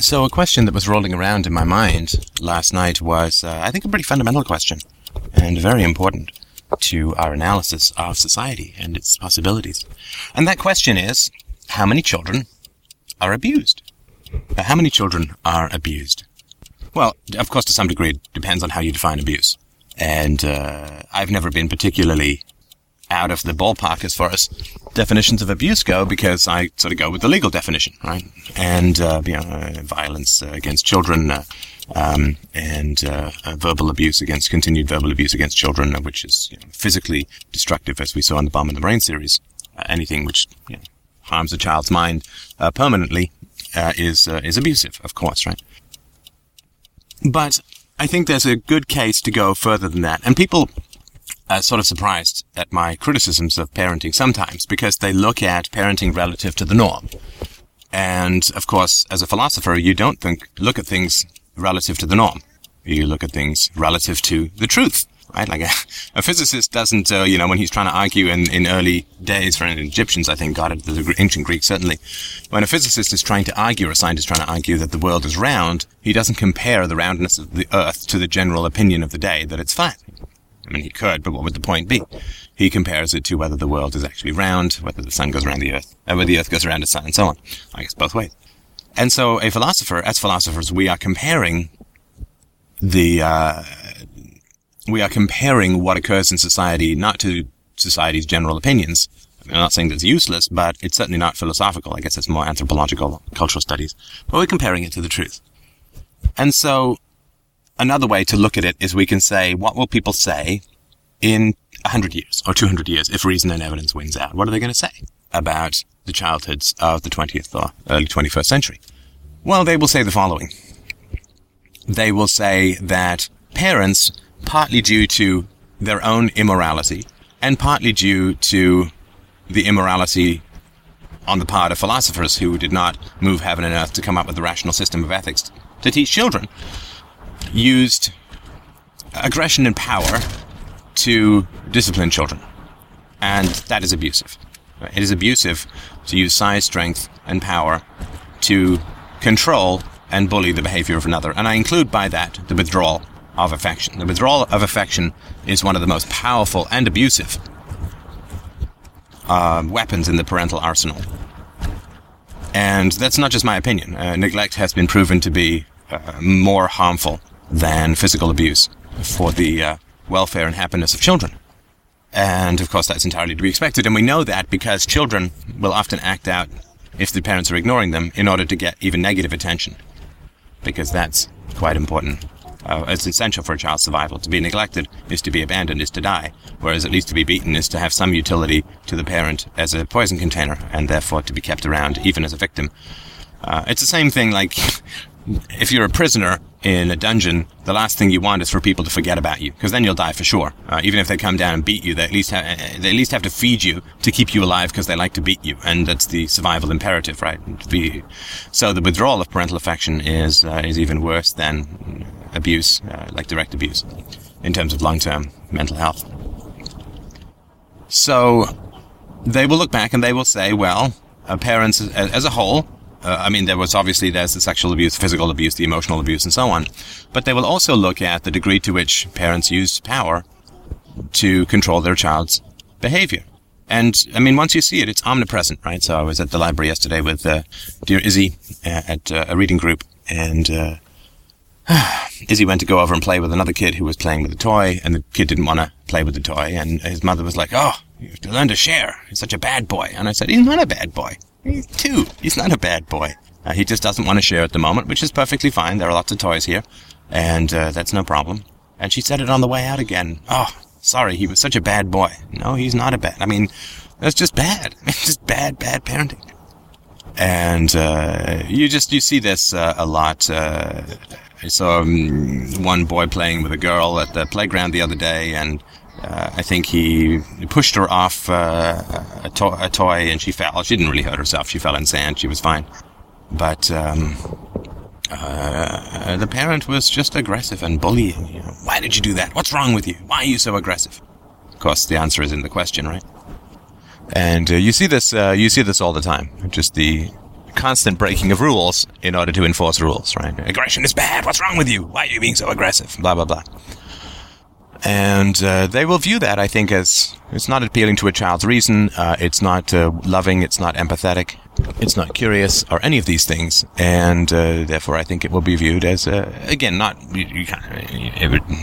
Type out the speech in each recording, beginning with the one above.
So, a question that was rolling around in my mind last night was, uh, I think, a pretty fundamental question and very important to our analysis of society and its possibilities. And that question is, how many children are abused? Uh, how many children are abused? Well, of course, to some degree, it depends on how you define abuse. And uh, I've never been particularly out of the ballpark as far as definitions of abuse go because I sort of go with the legal definition, right? And, uh, you know, uh, violence uh, against children, uh, um, and uh, uh, verbal abuse against, continued verbal abuse against children, which is you know, physically destructive, as we saw in the Bomb in the Brain series. anything which you know, harms a child's mind permanently is is abusive, of course, right? But I think there's a good case to go further than that, and people uh, sort of surprised at my criticisms of parenting sometimes because they look at parenting relative to the norm. And of course, as a philosopher, you don't think, look at things relative to the norm. You look at things relative to the truth, right? Like a, a physicist doesn't, uh, you know, when he's trying to argue in, in early days for Egyptians, I think, got it, the ancient Greeks certainly. When a physicist is trying to argue, or a scientist trying to argue that the world is round, he doesn't compare the roundness of the earth to the general opinion of the day that it's flat. I mean, he could, but what would the point be? He compares it to whether the world is actually round, whether the sun goes around the earth, uh, whether the earth goes around the sun, and so on. I guess both ways. And so a philosopher, as philosophers, we are comparing the, uh, we are comparing what occurs in society not to society's general opinions. I'm not saying that's useless, but it's certainly not philosophical. I guess it's more anthropological, cultural studies. But we're comparing it to the truth. And so another way to look at it is we can say, what will people say in 100 years or 200 years if reason and evidence wins out? What are they going to say about the childhoods of the 20th or early 21st century? Well, they will say the following. They will say that parents, partly due to their own immorality and partly due to the immorality on the part of philosophers who did not move heaven and earth to come up with a rational system of ethics to teach children, used aggression and power to discipline children. And that is abusive. It is abusive to use size, strength, and power to control and bully the behavior of another. And I include by that the withdrawal of affection. The withdrawal of affection is one of the most powerful and abusive uh, weapons in the parental arsenal. And that's not just my opinion. Uh, neglect has been proven to be uh, more harmful than physical abuse for the uh, welfare and happiness of children. And of course, that's entirely to be expected. And we know that because children will often act out if the parents are ignoring them in order to get even negative attention. Because that's quite important. Uh, it's essential for a child's survival. To be neglected is to be abandoned, is to die. Whereas at least to be beaten is to have some utility to the parent as a poison container and therefore to be kept around even as a victim. Uh, it's the same thing like if you're a prisoner in a dungeon, the last thing you want is for people to forget about you, because then you'll die for sure. Uh, even if they come down and beat you, they at least ha- they at least have to feed you to keep you alive, because they like to beat you, and that's the survival imperative, right? So the withdrawal of parental affection is uh, is even worse than abuse, uh, like direct abuse, in terms of long-term mental health. So they will look back and they will say, well, uh, parents as a whole uh, I mean, there was obviously there's the sexual abuse, physical abuse, the emotional abuse, and so on. But they will also look at the degree to which parents use power to control their child's behavior. And I mean, once you see it, it's omnipresent, right? So I was at the library yesterday with uh, dear Izzy uh, at uh, a reading group, and uh, Izzy went to go over and play with another kid who was playing with a toy, and the kid didn't want to play with the toy, and his mother was like, "Oh, you have to learn to share. He's such a bad boy." And I said, "He's not a bad boy. He's two. He's not a bad boy. Uh, he just doesn't want to share at the moment, which is perfectly fine. There are lots of toys here, and uh, that's no problem. And she said it on the way out again. Oh, sorry, he was such a bad boy. No, he's not a bad. I mean, that's just bad. Just bad, bad parenting. And uh, you just you see this uh, a lot. Uh, I saw um, one boy playing with a girl at the playground the other day, and uh, I think he pushed her off uh, a, to- a, toy and she fell. She didn't really hurt herself. She fell in sand. She was fine. But um, uh, the parent was just aggressive and bullying. You know, Why did you do that? What's wrong with you? Why are you so aggressive? Of course, the answer is in the question, right? And uh, you see this. Uh, you see this all the time. Just the constant breaking of rules in order to enforce rules, right? Aggression is bad. What's wrong with you? Why are you being so aggressive? Blah, blah, blah. And uh, they will view that, I think, as it's not appealing to a child's reason. Uh, it's not uh, loving. It's not empathetic. It's not curious, or any of these things. And uh, therefore, I think it will be viewed as, uh, again, not. You,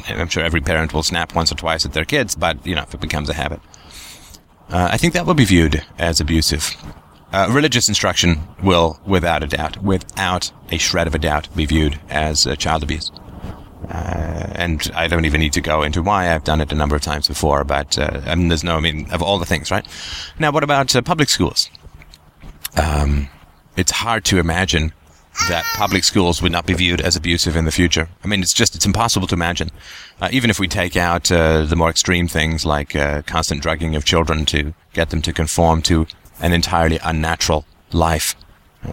I'm sure every parent will snap once or twice at their kids, but you know, if it becomes a habit, uh, I think that will be viewed as abusive. religious instruction will, without a doubt, without a shred of a doubt, be viewed as child abuse. Uh, and I don't even need to go into why I've done it a number of times before, but uh, I mean, there's no, I mean, of all the things, right? Now, what about uh, public schools? Um, it's hard to imagine that public schools would not be viewed as abusive in the future. I mean, it's just, it's impossible to imagine. Uh, even if we take out uh, the more extreme things like uh, constant drugging of children to get them to conform to an entirely unnatural life,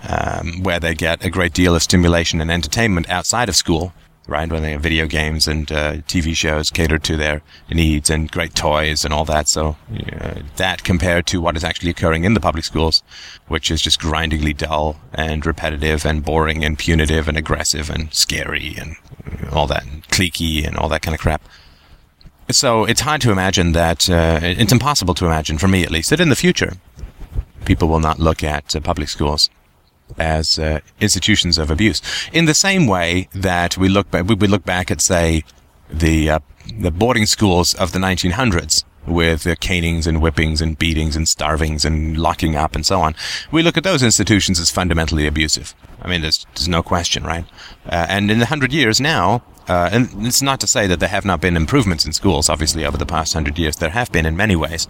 um, where they get a great deal of stimulation and entertainment outside of school, right? When they have video games and uh, TV shows catered to their needs and great toys and all that. So uh, that compared to what is actually occurring in the public schools, which is just grindingly dull and repetitive and boring and punitive and aggressive and scary and all that and cliquey and all that kind of crap. So it's hard to imagine that, uh, it's impossible to imagine, for me at least, that in the future, people will not look at uh, public schools as uh, institutions of abuse. In the same way that we look back, we look back at say the uh, the boarding schools of the 1900s with uh, canings and whippings and beatings and starvings and locking up and so on. We look at those institutions as fundamentally abusive. I mean, there's, there's no question, right? Uh, and in the hundred years now, uh, and it's not to say that there have not been improvements in schools, obviously, over the past hundred years. There have been in many ways.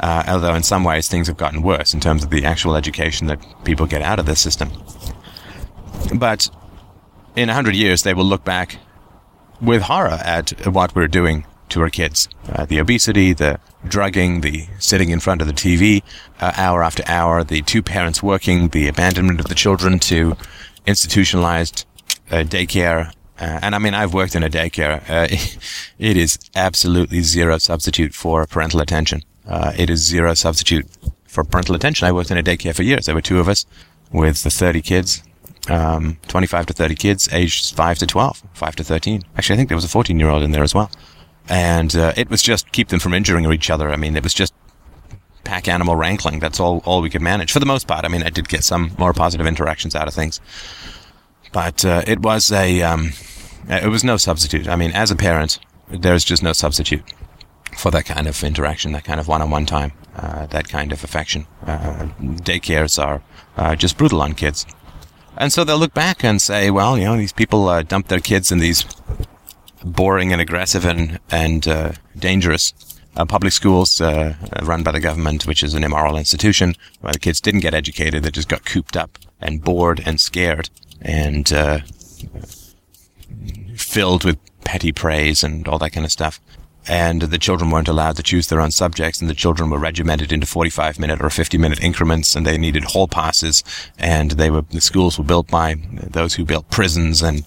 Uh, although in some ways things have gotten worse in terms of the actual education that people get out of this system. But in a hundred years, they will look back with horror at what we're doing to our kids. Uh, the obesity, the drugging, the sitting in front of the TV uh, hour after hour, the two parents working, the abandonment of the children to institutionalized uh, daycare. Uh, and I mean, I've worked in a daycare. Uh, it is absolutely zero substitute for parental attention. Uh, it is zero substitute for parental attention. I worked in a daycare for years. There were two of us with the 30 kids, um, 25 to 30 kids, aged 5 to 12, 5 to 13. Actually, I think there was a 14 year old in there as well. And uh, it was just keep them from injuring each other. I mean, it was just pack animal wrangling. That's all, all we could manage for the most part. I mean, I did get some more positive interactions out of things, but uh, it was a, um, it was no substitute. I mean, as a parent, there's just no substitute for that kind of interaction, that kind of one-on-one time, uh, that kind of affection. Uh, daycares are uh, just brutal on kids. And so they'll look back and say, well, you know, these people uh, dump their kids in these boring and aggressive and, and uh, dangerous uh, public schools run by the government, which is an immoral institution, where the kids didn't get educated, they just got cooped up and bored and scared and filled with petty praise and all that kind of stuff and the children weren't allowed to choose their own subjects, and the children were regimented into 45 minute or 50 minute increments, and they needed hall passes, and they were, the schools were built by those who built prisons and,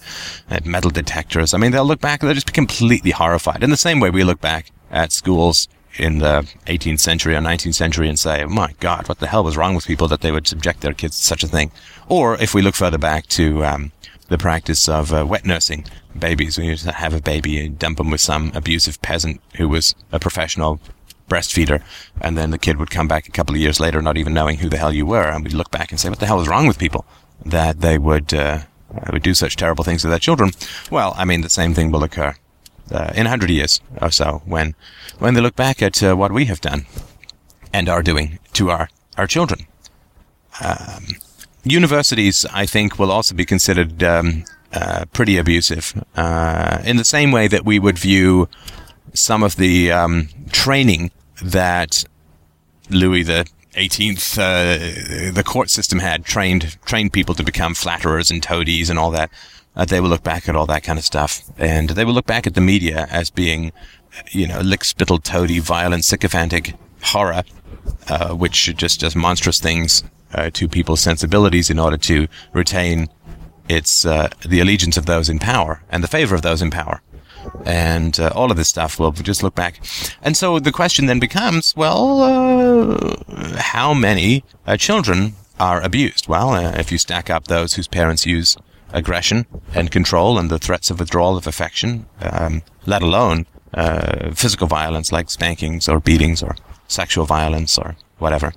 and metal detectors. I mean, they'll look back and they'll just be completely horrified. In the same way we look back at schools in the 18th century or 19th century and say, oh my God, what the hell was wrong with people that they would subject their kids to such a thing? Or if we look further back to, um, the practice of uh, wet nursing babies. When you have a baby, and dump them with some abusive peasant who was a professional breastfeeder, and then the kid would come back a couple of years later, not even knowing who the hell you were, and we'd look back and say, "What the hell is wrong with people that they would uh, would do such terrible things to their children?" Well, I mean, the same thing will occur uh, in a hundred years or so when when they look back at uh, what we have done and are doing to our our children. Um, universities, I think, will also be considered um, uh, pretty abusive. Uh, in the same way that we would view some of the um, training that Louis the 18th, uh, the court system had trained trained people to become flatterers and toadies and all that. Uh, they will look back at all that kind of stuff, and they will look back at the media as being, you know, lick spittle toady, violent, sycophantic horror, uh, which just does monstrous things uh, to people's sensibilities in order to retain its uh, the allegiance of those in power and the favor of those in power. And uh, all of this stuff, we'll just look back. And so the question then becomes, well, uh, how many uh, children are abused? Well, uh, if you stack up those whose parents use aggression and control and the threats of withdrawal of affection, um, let alone physical violence like spankings or beatings or sexual violence or whatever,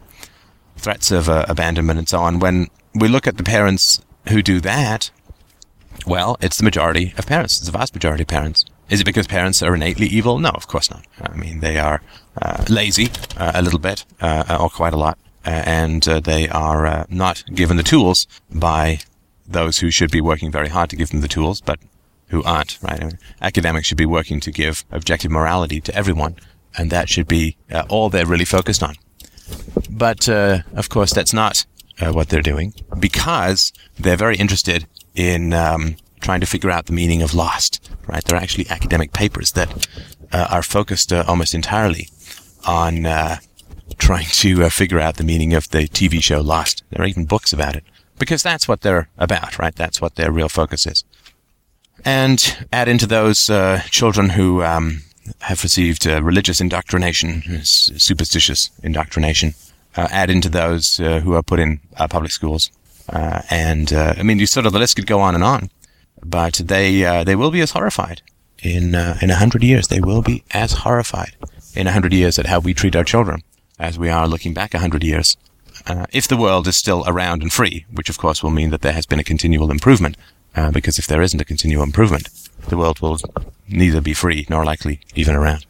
threats of uh, abandonment and so on. When we look at the parents who do that, well, it's the majority of parents. It's the vast majority of parents. Is it because parents are innately evil? No, of course not. I mean, they are uh, lazy uh, a little bit, uh, or quite a lot, uh, and uh, they are not given the tools by those who should be working very hard to give them the tools, but who aren't. Right? I mean, academics should be working to give objective morality to everyone, and that should be all they're really focused on. But of course, that's not what they're doing because they're very interested in um, trying to figure out the meaning of Lost. Right? There are actually academic papers that uh, are focused uh, almost entirely on uh, trying to uh, figure out the meaning of the TV show Lost. There are even books about it because that's what they're about, right? That's what their real focus is. And add into those uh, children who um, have received uh, religious indoctrination, superstitious indoctrination. Add into those who are put in public schools uh, and uh, I mean, you sort of the list could go on and on, but they uh, they will be as horrified in uh, in a hundred years. They will be as horrified in a hundred years at how we treat our children as we are looking back a hundred years. Uh, if the world is still around and free, which of course will mean that there has been a continual improvement, uh, because if there isn't a continual improvement, the world will neither be free nor likely even around.